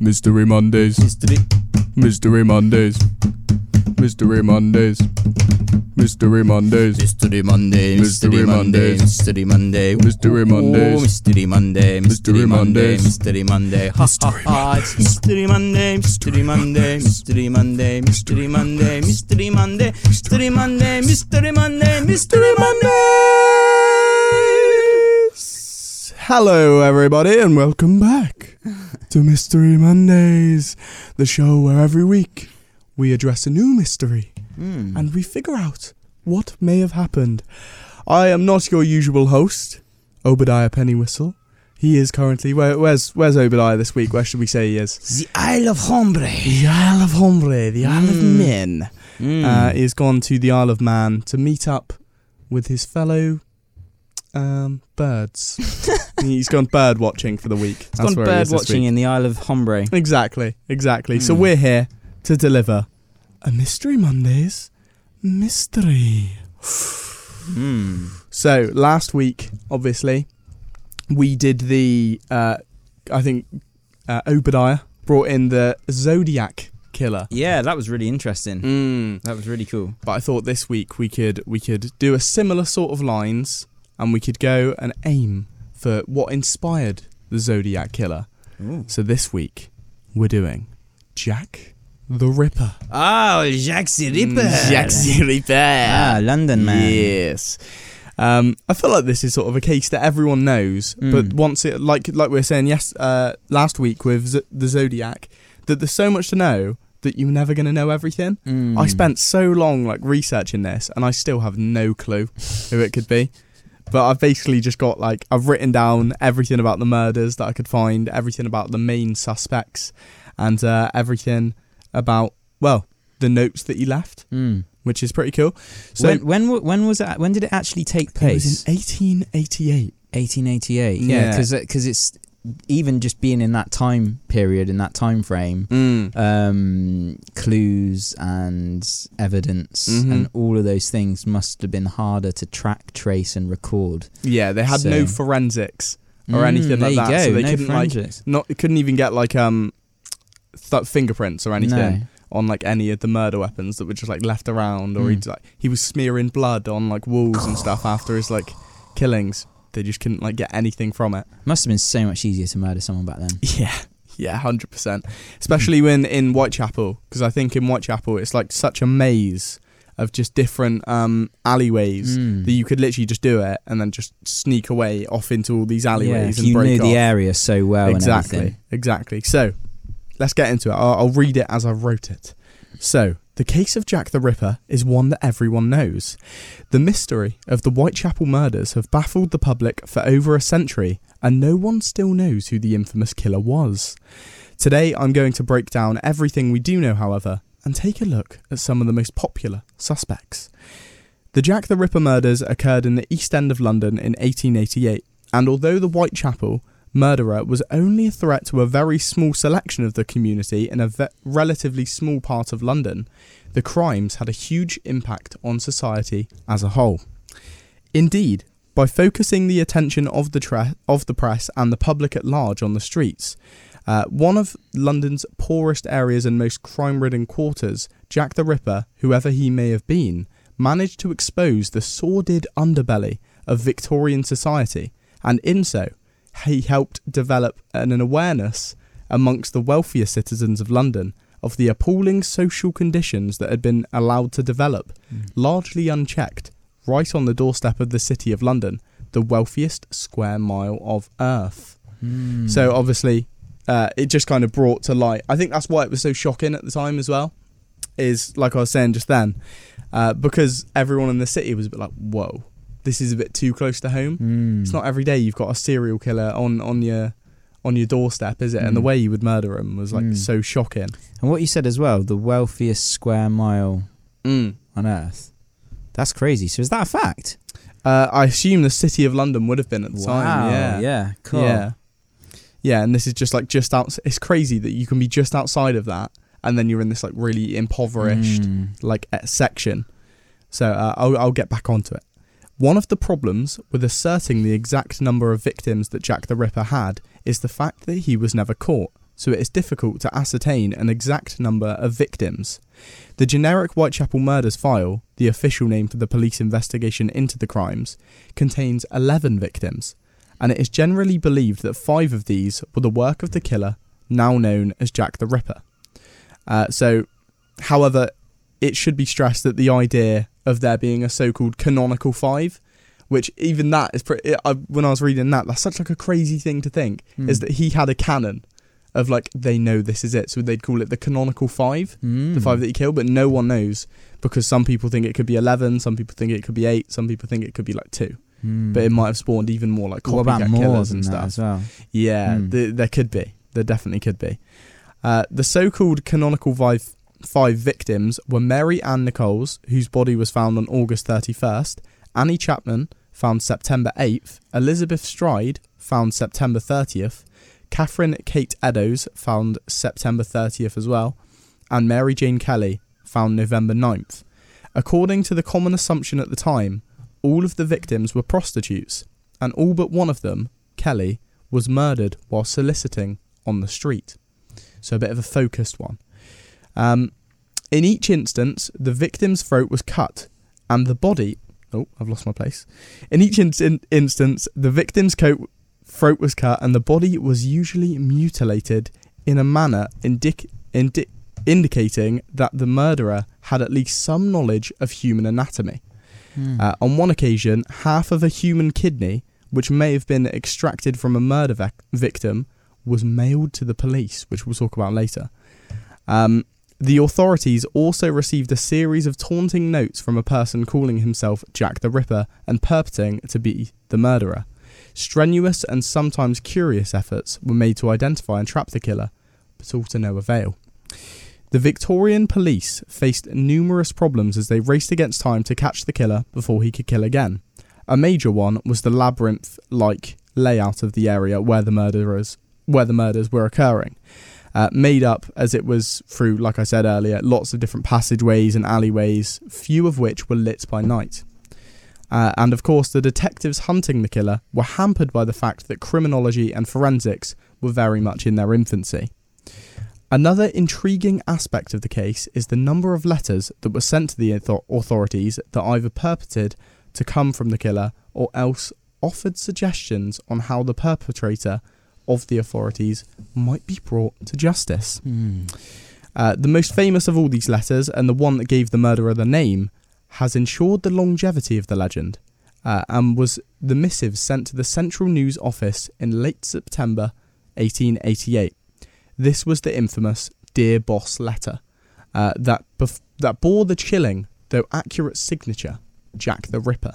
Mystery Mondays. Mystery. Mystery Mondays. Mystery Mondays. Mystery Mondays. Mystery Monday, Mystery Mystery Monday, Mondays. Mystery Monday, Mystery Ooh, Mondays. Mystery Monday, Mystery Mystery Monday. Mystery Monday, ha ha ha, it's Mystery Monday, Mystery Monday, Mystery Monday, Mystery Monday, Mystery Monday, Mystery Monday, Mystery Monday, Mystery Monday. Hello, everybody, and welcome back to Mystery Mondays, the show where every week we address a new mystery Hmm. and we figure out what may have happened. I am not your usual host, Obadiah Pennywhistle. He is currently where, where's where's Obadiah this week? Where should we say he is? The Isle of Hombre. The Isle of Hombre, the Isle of Mm. Men. Mm. Uh, he has gone to the Isle of Man to meet up with his fellow um, birds. He's gone bird watching for the week. It's gone where he bird this watching in the Isle of Hombre. Exactly, exactly. So Mm. we're here to deliver a Mystery Mondays mystery. Hmm. So last week, obviously, we did the. Uh, I think uh, Obadiah brought in the Zodiac killer. Yeah, that was really interesting. Mm. That was really cool. But I thought this week we could we could do a similar sort of lines, and we could go and aim for what inspired the Zodiac killer. Ooh. So this week we're doing Jack the Ripper. Oh, Jack the Ripper. Jack the Ripper. Ah, London man. Yes. Um, I feel like this is sort of a case that everyone knows, but Mm. once it like like we were saying yes uh, last week with Z- the Zodiac, that there's so much to know that you're never going to know everything. Mm. I spent so long like researching this, and I still have no clue who it could be. But I've basically just got like I've written down everything about the murders that I could find, everything about the main suspects, and uh, everything about well the notes that he left, Mm. which is pretty cool. So when when when was it? When did it actually take place? it was in 1888. 1888. Yeah. Yeah, because because it's even just being in that time period in that time frame. Mm. Um, clues and evidence Mhm. and all of those things must have been harder to track, trace, and record. Yeah, they had no forensics or Mm, anything like that, Go. so they no couldn't like not couldn't even get like um th- fingerprints or anything No. on like any of the murder weapons that were just like left around, or Mm. he'd like he was smearing blood on like walls and stuff after his like killings. They just couldn't like get anything from it. Must have been so much easier to murder someone back then. Yeah, yeah, hundred percent. Especially when in Whitechapel, because I think in Whitechapel it's like such a maze of just different um alleyways. Mm. That you could literally just do it and then just sneak away off into all these alleyways if and you break knew off. the area so well exactly, exactly. So, let's get into it. I'll, I'll read it as I wrote it. So, the case of Jack the Ripper is one that everyone knows. The mystery of the Whitechapel murders have baffled the public for over a century, and no one still knows who the infamous killer was. Today, I'm going to break down everything we do know, however, and take a look at some of the most popular suspects. The Jack the Ripper murders occurred in the East End of London in 1888, and although the Whitechapel murderer was only a threat to a very small selection of the community in a ve- relatively small part of London, the crimes had a huge impact on society as a whole. Indeed, by focusing the attention of the, tre- of the press and the public at large on the streets, uh, one of London's poorest areas and most crime ridden quarters, Jack the Ripper, whoever he may have been, managed to expose the sordid underbelly of Victorian society, and in so, he helped develop an, an awareness amongst the wealthier citizens of London of the appalling social conditions that had been allowed to develop, largely unchecked, right on the doorstep of the city of London, the wealthiest square mile of Earth. Mm. So obviously, uh, it just kind of brought to light. I think that's why it was so shocking at the time as well. Is like I was saying just then, uh, because everyone in the city was a bit like, "Whoa, this is a bit too close to home." Mm. It's not every day you've got a serial killer on on your on your doorstep, is it? And the Mm. way you would murder him was like Mm. so shocking. And what you said as well, the wealthiest square mile Mm. on earth. That's crazy. So is that a fact? Uh, I assume the city of London would have been at the time. Yeah, Yeah. Cool. yeah, yeah. And this is just like just out. It's crazy that you can be just outside of that, and then you're in this like really impoverished Mm. like uh, section. So uh, I'll, I'll get back onto it. One of the problems with asserting the exact number of victims that Jack the Ripper had is the fact that he was never caught, so it is difficult to ascertain an exact number of victims. The generic Whitechapel murders file, the official name for the police investigation into the crimes, contains 11 victims, and it is generally believed that five of these were the work of the killer, now known as Jack the Ripper. Uh, so, however, it should be stressed that the idea of there being a so-called canonical five, which even that is pretty. I, when I was reading that, that's such like a crazy thing to think Hmm. is that he had a canon of like they know this is it, so they'd call it the canonical five, Mm. the five that he killed, but no one knows because some people think it could be eleven, some people think it could be eight, some people think it could be like two, Mm. but it might have spawned even more like copycat more killers and stuff. as well? Yeah, Hmm. th- there could be. There definitely could be. Uh, the so-called canonical five, five victims were Mary Ann Nichols, whose body was found on August 31st, Annie Chapman, found September 8th, Elizabeth Stride, found September 30th, Catherine Kate Eddowes, found September 30th as well, and Mary Jane Kelly, found November 9th. According to the common assumption at the time, all of the victims were prostitutes, and all but one of them, Kelly, was murdered while soliciting on the street. So a bit of a focused one. Um, in each instance, the victim's throat was cut, and the body. Oh, I've lost my place. In each in- in- instance, the victim's coat throat was cut, and the body was usually mutilated in a manner indic- indi- indicating that the murderer had at least some knowledge of human anatomy. Mm. Uh, on one occasion, half of a human kidney, which may have been extracted from a murder victim, was mailed to the police, which we'll talk about later. Um, the authorities also received a series of taunting notes from a person calling himself Jack the Ripper and purporting to be the murderer. Strenuous and sometimes curious efforts were made to identify and trap the killer, but all to no avail. The Victorian police faced numerous problems as they raced against time to catch the killer before he could kill again. A major one was the labyrinth-like layout of the area where the murderers where the murders were occurring. Uh, made up as it was through, like I said earlier, lots of different passageways and alleyways, few of which were lit by night. Uh, and of course, the detectives hunting the killer were hampered by the fact that criminology and forensics were very much in their infancy. Another intriguing aspect of the case is the number of letters that were sent to the authorities that either purported to come from the killer or else offered suggestions on how the perpetrator of the authorities might be brought to justice. Mm. Uh, the most famous of all these letters, and the one that gave the murderer the name, has ensured the longevity of the legend, uh, and was the missive sent to the Central News Office in late September 1888. This was the infamous "Dear Boss" letter uh, that bef- that bore the chilling though accurate signature, Jack the Ripper.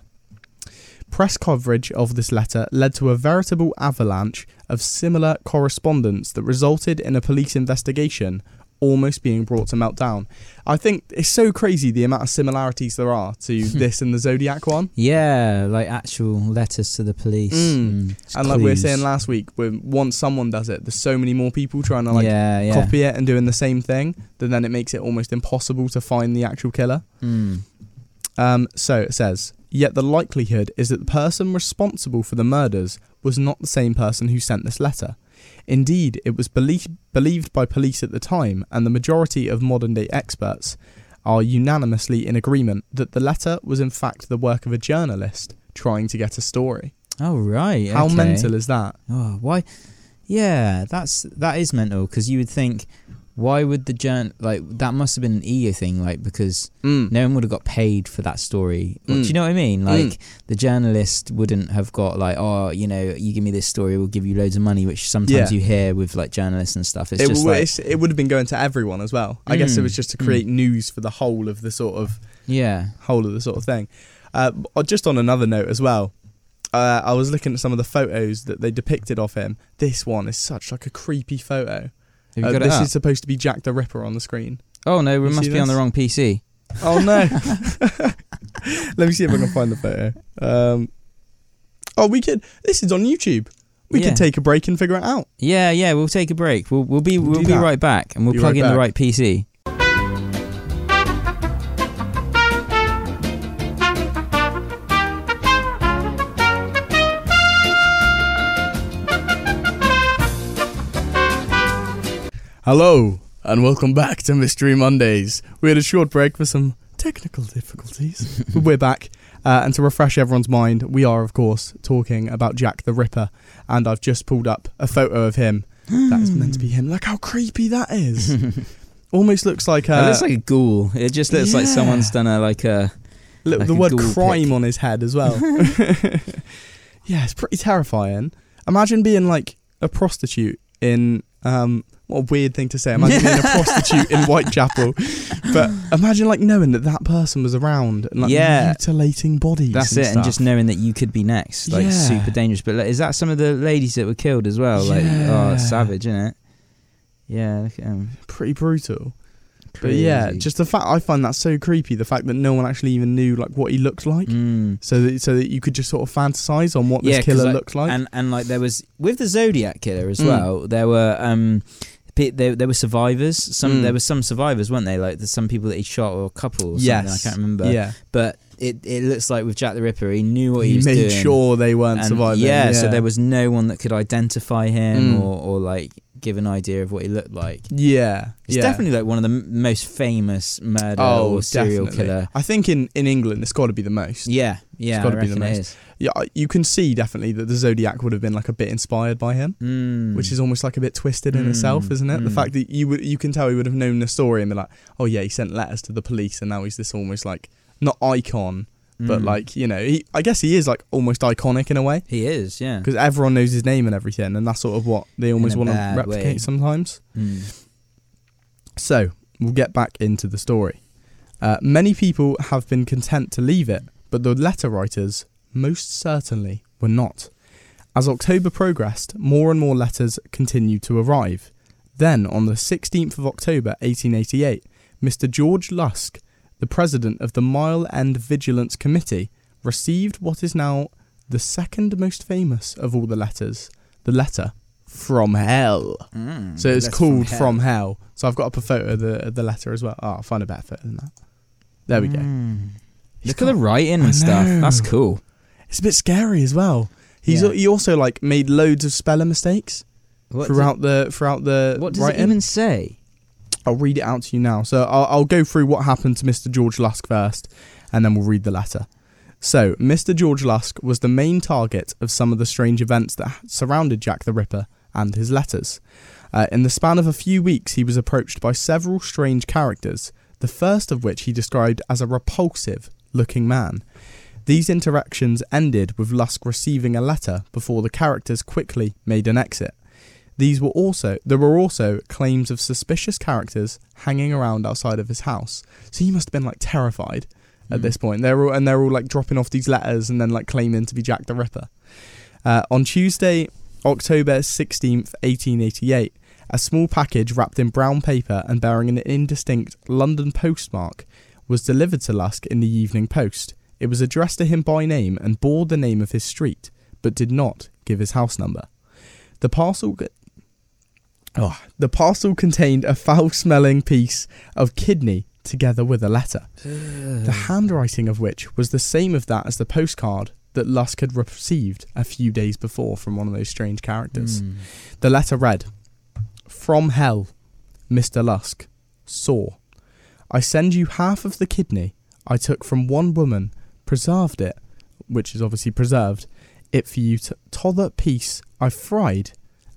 Press coverage of this letter led to a veritable avalanche of similar correspondence that resulted in a police investigation almost being brought to meltdown. I think it's so crazy the amount of similarities there are to this and the Zodiac one. Yeah, like actual letters to the police. Mm. It's And like we were saying last week, when once someone does it, there's so many more people trying to like yeah, yeah. copy it and doing the same thing that then it makes it almost impossible to find the actual killer. Mm. Um, so it says, yet the likelihood is that the person responsible for the murders was not the same person who sent this letter. Indeed, it was belie- believed by police at the time, and the majority of modern day experts are unanimously in agreement that the letter was in fact the work of a journalist trying to get a story. Oh right. How okay. mental is that? Oh, why? Yeah, that's that is mental because you would think, why would the journal like that must have been an ego thing, like because Mm. no one would have got paid for that story. Or- Do Mm. you know what I mean? Like Mm. the journalist wouldn't have got like, oh, you know, you give me this story, we'll give you loads of money, which sometimes Yeah. you hear with like journalists and stuff. It's it, just like, it's- it would have been going to everyone as well. I guess it Mm. was just to Mm. create news for the whole of the sort of yeah, whole of the sort of thing. Uh, just on another note as well, uh, I was looking at some of the photos that they depicted of him. This one is such like a creepy photo. Have you Uh, it this up? is supposed to be Jack the Ripper on the screen. oh no, we you must see be on the this? wrong PC. Oh no! Let me see if I can find the photo. Um, oh, we could. This is on YouTube. We Yeah. could take a break and figure it out. Yeah, yeah, we'll take a break. We'll we'll be We'll we'll, do be that. right back, and we'll Be plug right in the back. right PC. Hello, and welcome back to Mystery Mondays. We had a short break for some technical difficulties, but we're back. Uh, and to refresh everyone's mind, we are, of course, talking about Jack the Ripper. And I've just pulled up a photo of him that is meant to be him. Look how creepy that is. Almost looks like it a. looks like a ghoul. It just looks like someone's done a like a. Look, Like the a word crime pick. on his head as well. yeah, it's pretty terrifying. Imagine being like a prostitute in um what a weird thing to say. Imagine being a prostitute in Whitechapel. But imagine like knowing that that person was around and like Yeah. mutilating bodies. That's and it, and stuff. just knowing that you could be next, like Yeah. super dangerous. But like, is that some of the ladies that were killed as well? Like, Yeah. oh, it's savage, isn't it? Yeah, look at pretty brutal. But yeah, just the fact I find that so creepy. The fact that no one actually even knew like what he looked like, Mm. so that so that you could just sort of fantasize on what this Yeah, 'cause, killer like, looks like. and and like there was with the Zodiac killer as Mm. well. There were um, there there were survivors. Some Mm. there were some survivors, weren't they? Like there's some people that he shot or a couple. Or something, yes, I can't remember. Yeah, but it it looks like with Jack the Ripper, he knew what he, he was made doing. sure they weren't and surviving. Yeah, so there was no one that could identify him Mm. or, or like give an idea of what he looked like. Yeah, It's yeah. definitely like one of the m- most famous murder oh, or serial definitely. killer. I think in in England it's got to be the most. Yeah, yeah, I gotta be the most. Yeah, you can see definitely that the Zodiac would have been like a bit inspired by him, Mm. which is almost like a bit twisted in Mm, itself, isn't it? The mm. fact that you would you can tell he would have known the story and be like, oh yeah, he sent letters to the police, and now he's this almost like not icon, but Mm. like you know, he, I guess he is like almost iconic in a way he is, yeah. because everyone knows his name and everything, and that's sort of what they almost want to replicate way. sometimes. Mm. So, we'll get back into the story. Uh, many people have been content to leave it, but the letter writers most certainly were not. As October progressed, more and more letters continued to arrive. Then, on the 16th of October 1888, Mr. George Lusk, the president of the Mile End Vigilance Committee, received what is now the second most famous of all the letters the letter from hell. Mm. So it's called Hell. from, hell. So I've got up a photo of the the letter as well. Oh, I'll find a better photo than that. There we go. Mm. He's Look at the writing and stuff. That's cool. It's a bit scary as well. He's Yeah. he also like made loads of spelling mistakes What throughout the throughout the what does writing. it even say? I'll read it out to you now. So I'll, I'll go through what happened to Mr. George Lusk first, and then we'll read the letter. So, Mr. George Lusk was the main target of some of the strange events that surrounded Jack the Ripper and his letters. Uh, in the span of a few weeks, he was approached by several strange characters, the first of which he described as a repulsive looking man. These interactions ended with Lusk receiving a letter before the characters quickly made an exit. These were also there were also claims of suspicious characters hanging around outside of his house. So he must have been like terrified at Mm. this point. They're all and they're all like dropping off these letters and then like claiming to be Jack the Ripper. Uh, on Tuesday, October sixteenth, eighteen eighty-eight, a small package wrapped in brown paper and bearing an indistinct London postmark was delivered to Lusk in the Evening Post. It was addressed to him by name and bore the name of his street, but did not give his house number. The parcel. Oh, the parcel contained a foul-smelling piece of kidney together with a letter, the handwriting of which was the same of that as the postcard that Lusk had received a few days before from one of those strange characters. Mm. The letter read, From hell, Mr. Lusk, saw. I send you half of the kidney I took from one woman, preserved it, which is obviously preserved, it for you to t'other piece I fried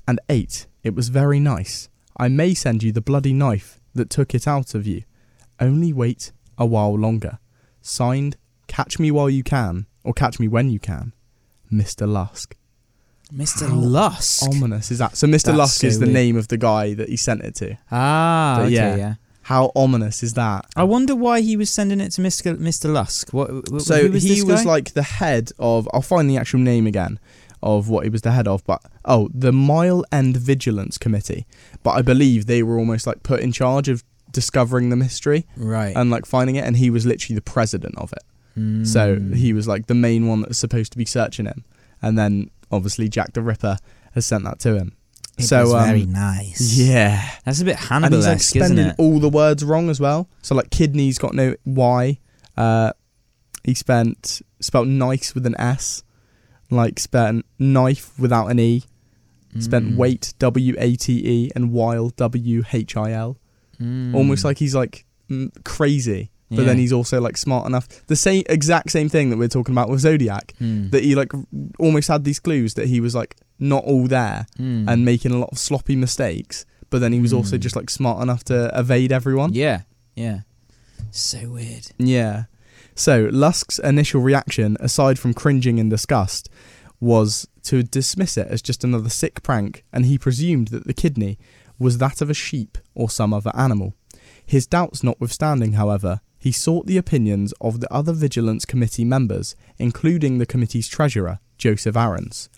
and ate. It was very nice. I may send you the bloody knife that took it out of you. Only wait a while longer. Signed, Catch Me While You Can, or Catch Me When You Can, Mr. Lusk. Mr. How Lusk. Ominous is that? So Mr. That's Lusk so is the weird. name of the guy that he sent it to. ah, okay, yeah. yeah. How ominous is that? I wonder why he was sending it to Mr. Mr. Lusk. What? wh- So was he was like the head of. I'll find the actual name again of what he was the head of, but oh, the Mile End Vigilance Committee. But I believe they were almost like put in charge of discovering the mystery right. and like finding it, and he was literally the president of it. So Mm. he was like the main one that was supposed to be searching him, and then obviously Jack the Ripper has sent that to him. It so was um, very nice. yeah, That's a bit and he's like spending all the words wrong as well. So like kidney's got no Y. Uh, he spent spelled nice with an S. Like spent knife without an E. spent Mm. Wait W A T E and While W H I L. Mm. Almost like he's like mm, crazy, but then he's also like smart enough. The same exact same thing that we're talking about with Zodiac. Mm. That he like almost had these clues that he was like not all there Mm. and making a lot of sloppy mistakes, but then he was also Mm. just like smart enough to evade everyone. yeah, yeah. So weird. Yeah. So Lusk's initial reaction, aside from cringing in disgust, was to dismiss it as just another sick prank, and he presumed that the kidney was that of a sheep or some other animal. His doubts notwithstanding, however, he sought the opinions of the other Vigilance Committee members, including the committee's treasurer, Joseph Aarons.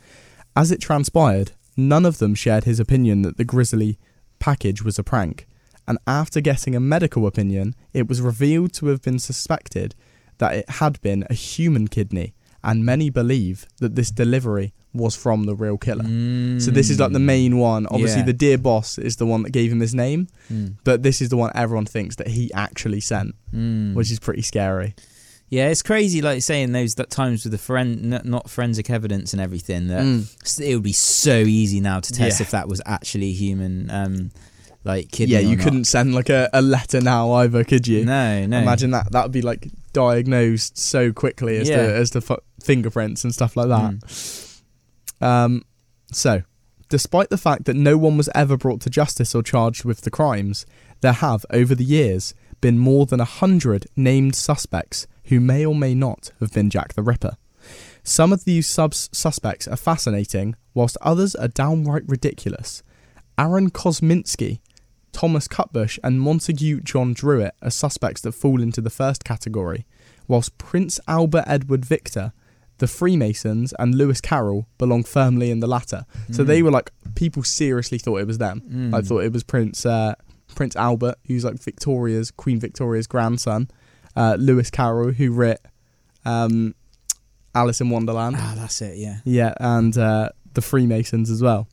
As it transpired, none of them shared his opinion that the grisly package was a prank, and after getting a medical opinion, it was revealed to have been suspected that it had been a human kidney, and many believe that this delivery was from the real killer. So this is like the main one. Obviously, Yeah. the dear boss is the one that gave him his name, Mm. but this is the one everyone thinks that he actually sent, Mm. which is pretty scary. Yeah, it's crazy, like saying those that times with the foren- n- not forensic evidence and everything. That Mm. it would be so easy now to test Yeah. if that was actually human, um, like kidney. Yeah, you not. couldn't send like a, a letter now either, could you? No, no. Imagine that. That would be like diagnosed so quickly as Yeah. the as the f- fingerprints and stuff like that. Mm. Um, so, despite the fact that no one was ever brought to justice or charged with the crimes, there have, over the years, been more than a hundred named suspects who may or may not have been Jack the Ripper. Some of these subs- suspects are fascinating, whilst others are downright ridiculous. Aaron Kosminski, Thomas Cutbush, and Montague John Druitt are suspects that fall into the first category, whilst Prince Albert Edward Victor, the Freemasons, and Lewis Carroll belong firmly in the latter. So Mm. they were like people seriously thought it was them. Mm. I thought it was Prince uh, Prince Albert, who's like Victoria's Queen Victoria's grandson, uh, Lewis Carroll, who writ um, Alice in Wonderland. Ah, that's it. Yeah. Yeah, and uh, the Freemasons as well.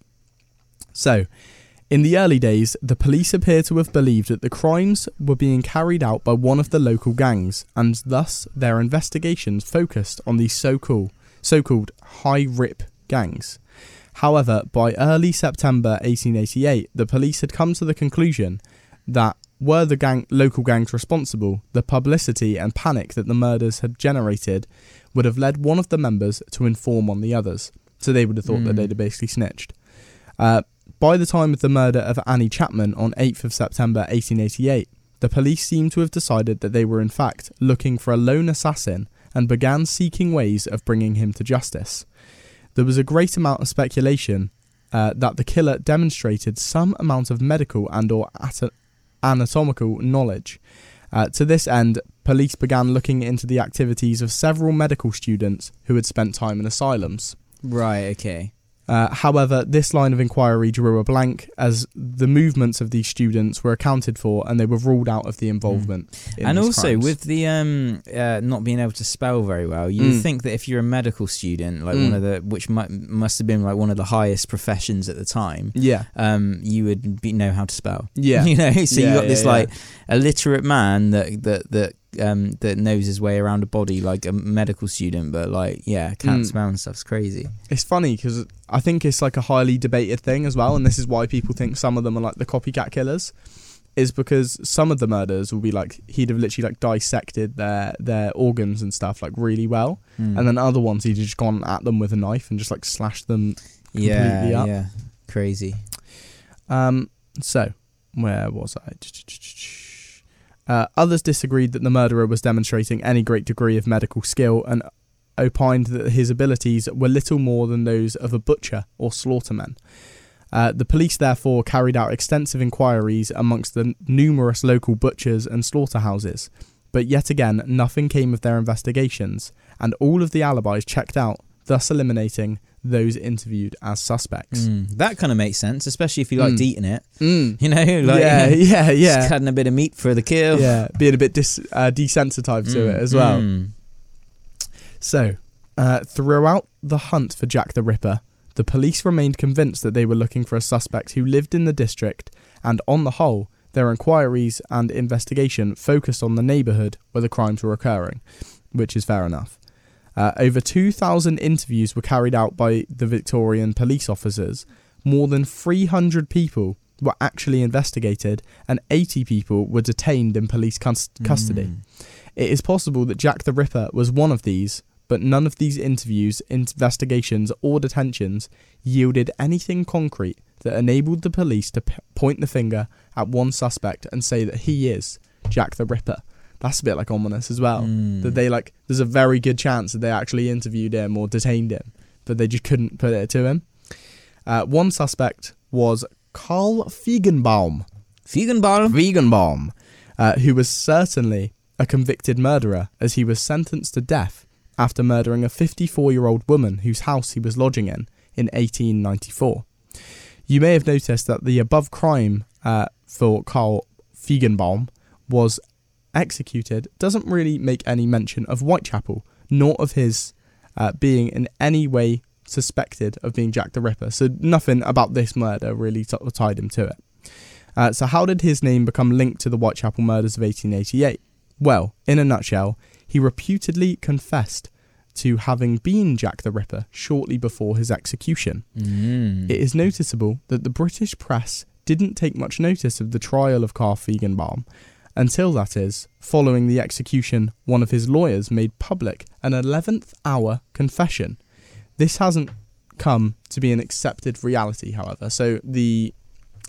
So, in the early days, the police appear to have believed that the crimes were being carried out by one of the local gangs, and thus their investigations focused on these so-called so-called high rip gangs. However, by early September 1888, the police had come to the conclusion that were the gang local gangs responsible, the publicity and panic that the murders had generated would have led one of the members to inform on the others. So they would have thought that Mm. they'd have basically snitched. Uh, by the time of the murder of Annie Chapman on 8th of September 1888, the police seemed to have decided that they were in fact looking for a lone assassin and began seeking ways of bringing him to justice. There was a great amount of speculation uh, that the killer demonstrated some amount of medical and or at- anatomical knowledge. Uh, to this end, police began looking into the activities of several medical students who had spent time in asylums. Right. Okay. Uh, however, this line of inquiry drew a blank as the movements of these students were accounted for and they were ruled out of the involvement. in and also crimes. with the um uh, not being able to spell very well, you Mm. think that if you're a medical student, like Mm. one of the which mu- must have been like one of the highest professions at the time, yeah, um, you would be, know how to spell. yeah, you know, so Yeah, you got yeah, this yeah. like illiterate man that that that um that knows his way around a body like a medical student, but like yeah, can't Mm. spell and stuff's crazy. It's funny because I think it's like a highly debated thing as well, and this is why people think some of them are like the copycat killers. Is because some of the murders will be like he'd have literally like dissected their their organs and stuff like really well, Mm. and then other ones he'd just gone at them with a knife and just like slashed them. yeah, up. yeah, crazy. Um, so where was I? Uh, others disagreed that the murderer was demonstrating any great degree of medical skill and opined that his abilities were little more than those of a butcher or slaughterman. Uh, the police therefore carried out extensive inquiries amongst the numerous local butchers and slaughterhouses, but yet again nothing came of their investigations, and all of the alibis checked out, thus eliminating those interviewed as suspects. Mm. That kind of makes sense, especially if you liked Mm. eating it. Mm. You know, like yeah, yeah, just yeah. cutting a bit of meat for the kill. yeah, being a bit dis- uh, desensitized to Mm, it as well. So, uh, throughout the hunt for Jack the Ripper, the police remained convinced that they were looking for a suspect who lived in the district, and on the whole, their inquiries and investigation focused on the neighbourhood where the crimes were occurring, which is fair enough. Uh, over 2,000 interviews were carried out by the Victorian police officers, more than 300 people were actually investigated and 80 people were detained in police cus- custody. Mm. It is possible that Jack the Ripper was one of these, but none of these interviews, investigations, or detentions yielded anything concrete that enabled the police to p- point the finger at one suspect and say that he is Jack the Ripper. That's a bit like ominous as well. Mm. That they like, there's a very good chance that they actually interviewed him or detained him, but they just couldn't put it to him. Uh, one suspect was Karl Feigenbaum. Feigenbaum. Feigenbaum, uh, who was certainly a convicted murderer as he was sentenced to death after murdering a 54 year old woman whose house he was lodging in in 1894. You may have noticed that the above crime uh, for Karl Feigenbaum was executed doesn't really make any mention of Whitechapel, nor of his uh, being in any way suspected of being Jack the Ripper. So nothing about this murder really t- tied him to it. Uh, so how did his name become linked to the Whitechapel murders of 1888? Well, in a nutshell, he reputedly confessed to having been Jack the Ripper shortly before his execution. Mm. It is noticeable that the British press didn't take much notice of the trial of Carl Feigenbaum until, that is, following the execution, one of his lawyers made public an 11th hour confession. This hasn't come to be an accepted reality, however. So the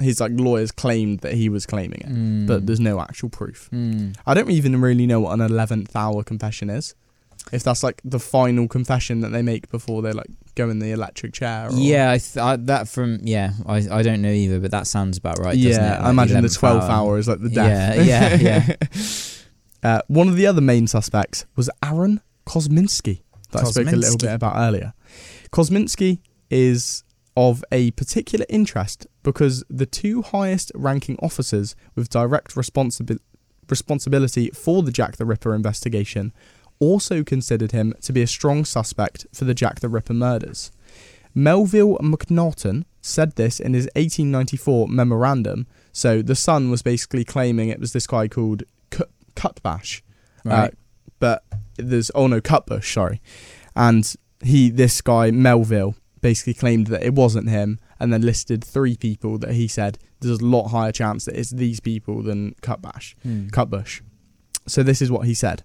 his like lawyers claimed that he was claiming it, Mm. but there's no actual proof. Mm. I don't even really know what an 11th hour confession is. If that's like the final confession that they make before they like go in the electric chair. Or, Yeah, I th- I, that from yeah, I I don't know either, but that sounds about right. doesn't yeah, it? I imagine the 12th hour is like the death. Yeah, yeah, yeah. uh, one of the other main suspects was Aaron Kosminski, that I spoke a little bit about earlier. Kosminski is of a particular interest because the two highest ranking officers with direct responsibi- responsibility for the Jack the Ripper investigation also considered him to be a strong suspect for the Jack the Ripper murders. Melville Macnaghten said this in his 1894 memorandum. So the Sun was basically claiming it was this guy called Cut- Cutbash, Right. uh, but there's oh no Cutbush, sorry, and he this guy Melville basically claimed that it wasn't him, and then listed three people that he said there's a lot higher chance that it's these people than Cutbash. Hmm. Cutbush. So this is what he said.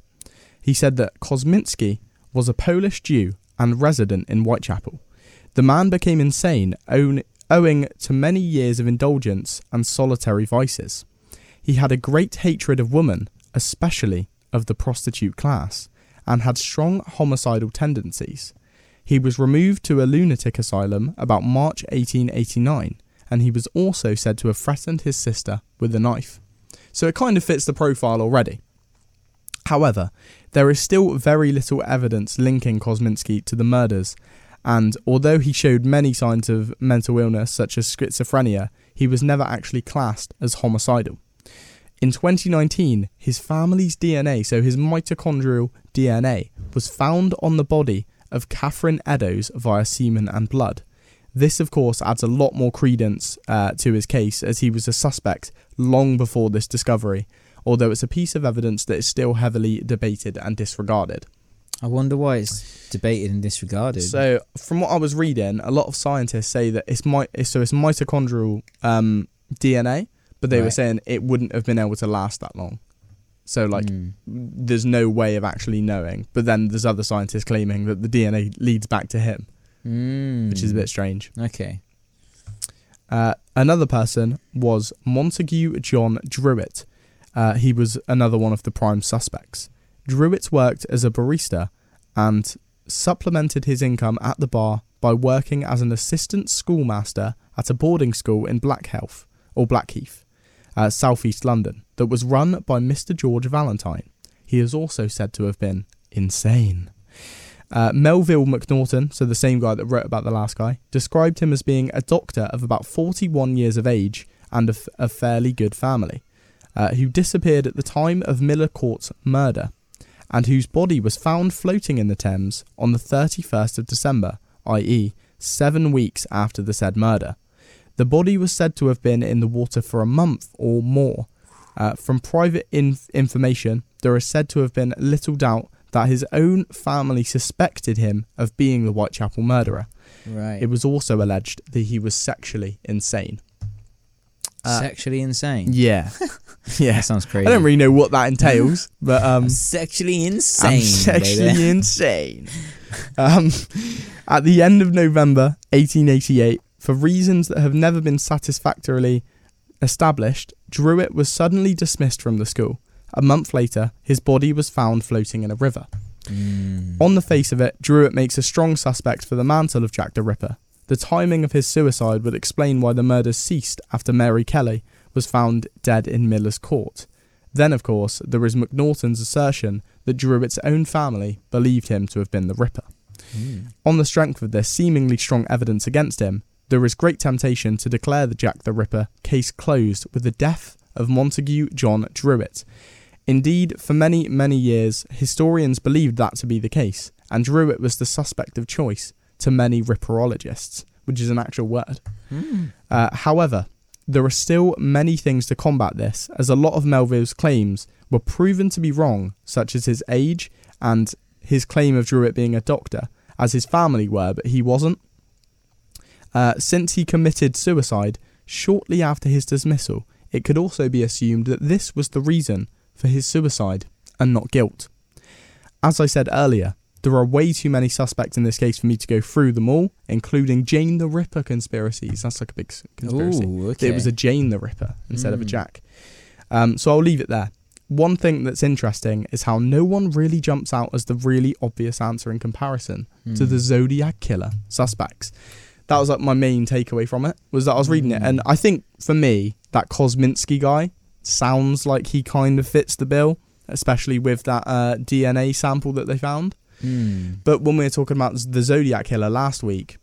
He said that Kosminski was a Polish Jew and resident in Whitechapel. The man became insane own, owing to many years of indulgence and solitary vices. He had a great hatred of women, especially of the prostitute class, and had strong homicidal tendencies. He was removed to a lunatic asylum about March 1889, and he was also said to have threatened his sister with a knife. So it kind of fits the profile already. However, there is still very little evidence linking Kosminski to the murders, and although he showed many signs of mental illness such as schizophrenia, he was never actually classed as homicidal. In 2019, his family's DNA, so his mitochondrial DNA, was found on the body of Catherine Eddowes via semen and blood. This, of course, adds a lot more credence uh, to his case as he was a suspect long before this discovery, although it's a piece of evidence that is still heavily debated and disregarded. I wonder why it's debated and disregarded. So, from what I was reading, a lot of scientists say that it's my so it's mitochondrial um, DNA, but they were saying it wouldn't have been able to last that long. So, like, Mm. there's no way of actually knowing. But then there's other scientists claiming that the DNA leads back to him, Mm. which is a bit strange. okay. Uh, another person was Montague John Druitt. Uh, he was another one of the prime suspects. Druitt worked as a barrister and supplemented his income at the bar by working as an assistant schoolmaster at a boarding school in Blackheath or Blackheath, uh, southeast London, that was run by Mr. George Valentine. He is also said to have been insane. Uh, Melville Macnaghten, so the same guy that wrote about the last guy, described him as being a doctor of about 41 years of age and of a fairly good family, uh, who disappeared at the time of Miller Court's murder, and whose body was found floating in the Thames on the 31st of December, i.e., seven weeks after the said murder. The body was said to have been in the water for a month or more. Uh, from private inf- information, there is said to have been little doubt that his own family suspected him of being the Whitechapel murderer. Right. It was also alleged that he was sexually insane. Uh, Sexually insane. Yeah. yeah. That sounds crazy. I don't really know what that entails, but um, I'm sexually insane. I'm sexually baby. insane. um, at the end of November 1888, for reasons that have never been satisfactorily established, Druitt was suddenly dismissed from the school. A month later, his body was found floating in a river. Mm. On the face of it, Druitt makes a strong suspect for the mantle of Jack the Ripper. The timing of his suicide would explain why the murders ceased after Mary Kelly was found dead in Miller's Court. Then, of course, there is Macnaghten's assertion that Druitt's own family believed him to have been the Ripper. Mm. On the strength of this seemingly strong evidence against him, there is great temptation to declare the Jack the Ripper case closed with the death of Montague John Druitt. Indeed, for many, many years, historians believed that to be the case, and Druitt was the suspect of choice to many ripperologists, which is an actual word. Mm. Uh, however, there are still many things to combat this, as a lot of Melville's claims were proven to be wrong, such as his age and his claim of Druitt being a doctor, as his family were, but he wasn't. Uh, since he committed suicide shortly after his dismissal, it could also be assumed that this was the reason for his suicide and not guilt. As I said earlier, there are way too many suspects in this case for me to go through them all, including Jane the Ripper conspiracies. That's like a big conspiracy. Ooh, okay. It was a Jane the Ripper instead of a Mm. Jack. Um, so I'll leave it there. One thing that's interesting is how no one really jumps out as the really obvious answer in comparison to Mm. the Zodiac killer suspects. That was like my main takeaway from it was that I was reading it, Mm. and I think for me that Kosminski guy sounds like he kind of fits the bill, especially with that uh, DNA sample that they found. Mm. But when we were talking about the Zodiac killer last week,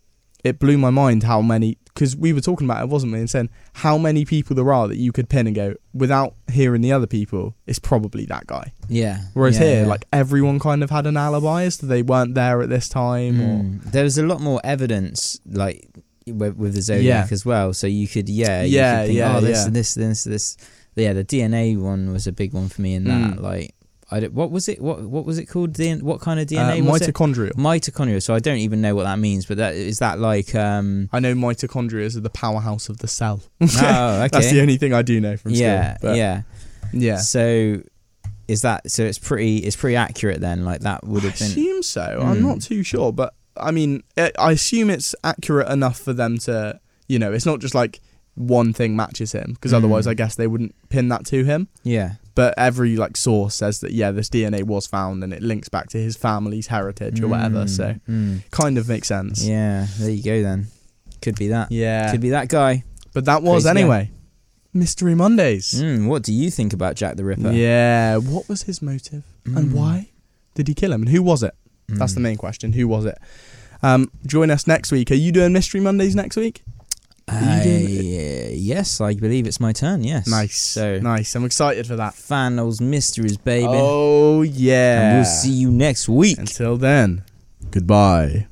it blew my mind how many because we were talking about it, wasn't we? And saying how many people there are that you could pin and go without hearing the other people. It's probably that guy. Yeah. Whereas yeah, here, yeah. like everyone kind of had an alibi as to they weren't there at this time. Or Mm. there was a lot more evidence, like with, with the Zodiac Yeah. as well. So you could, yeah, you Yeah, could think, yeah, oh, this, yeah. this, this, this. Yeah, the DNA one was a big one for me in that. Mm. Like, I don't, what was it? What what was it called? DN, what kind of uh, DNA was it? mitochondrial. Mitochondria. So I don't even know what that means. But that is that like. um I know mitochondria are the powerhouse of the cell. Oh, okay. That's the only thing I do know from yeah, school. but yeah. yeah. So is that so? It's pretty. It's pretty accurate then. Like that would have been. I assume so. I'm Mm. not too sure, but I mean, it, I assume it's accurate enough for them to, you know, it's not just like one thing matches him because Mm. otherwise, I guess they wouldn't pin that to him. Yeah. But every like source says that yeah, this DNA was found and it links back to his family's heritage or whatever. Mm, So mm. kind of makes sense. Yeah. There you go. Then could be that. Yeah. Could be that guy. But that was Crazy guy. anyway. Mystery Mondays. Mm, what do you think about Jack the Ripper? Yeah. What was his motive and Mm. why did he kill him and who was it? That's the Mm. main question. Who was it? Um, join us next week. Are you doing Mystery Mondays next week? Uh, yes, I believe it's my turn. Yes. Nice. So, nice. I'm excited for that. those mysteries, baby. Oh yeah. And we'll see you next week. Until then, goodbye.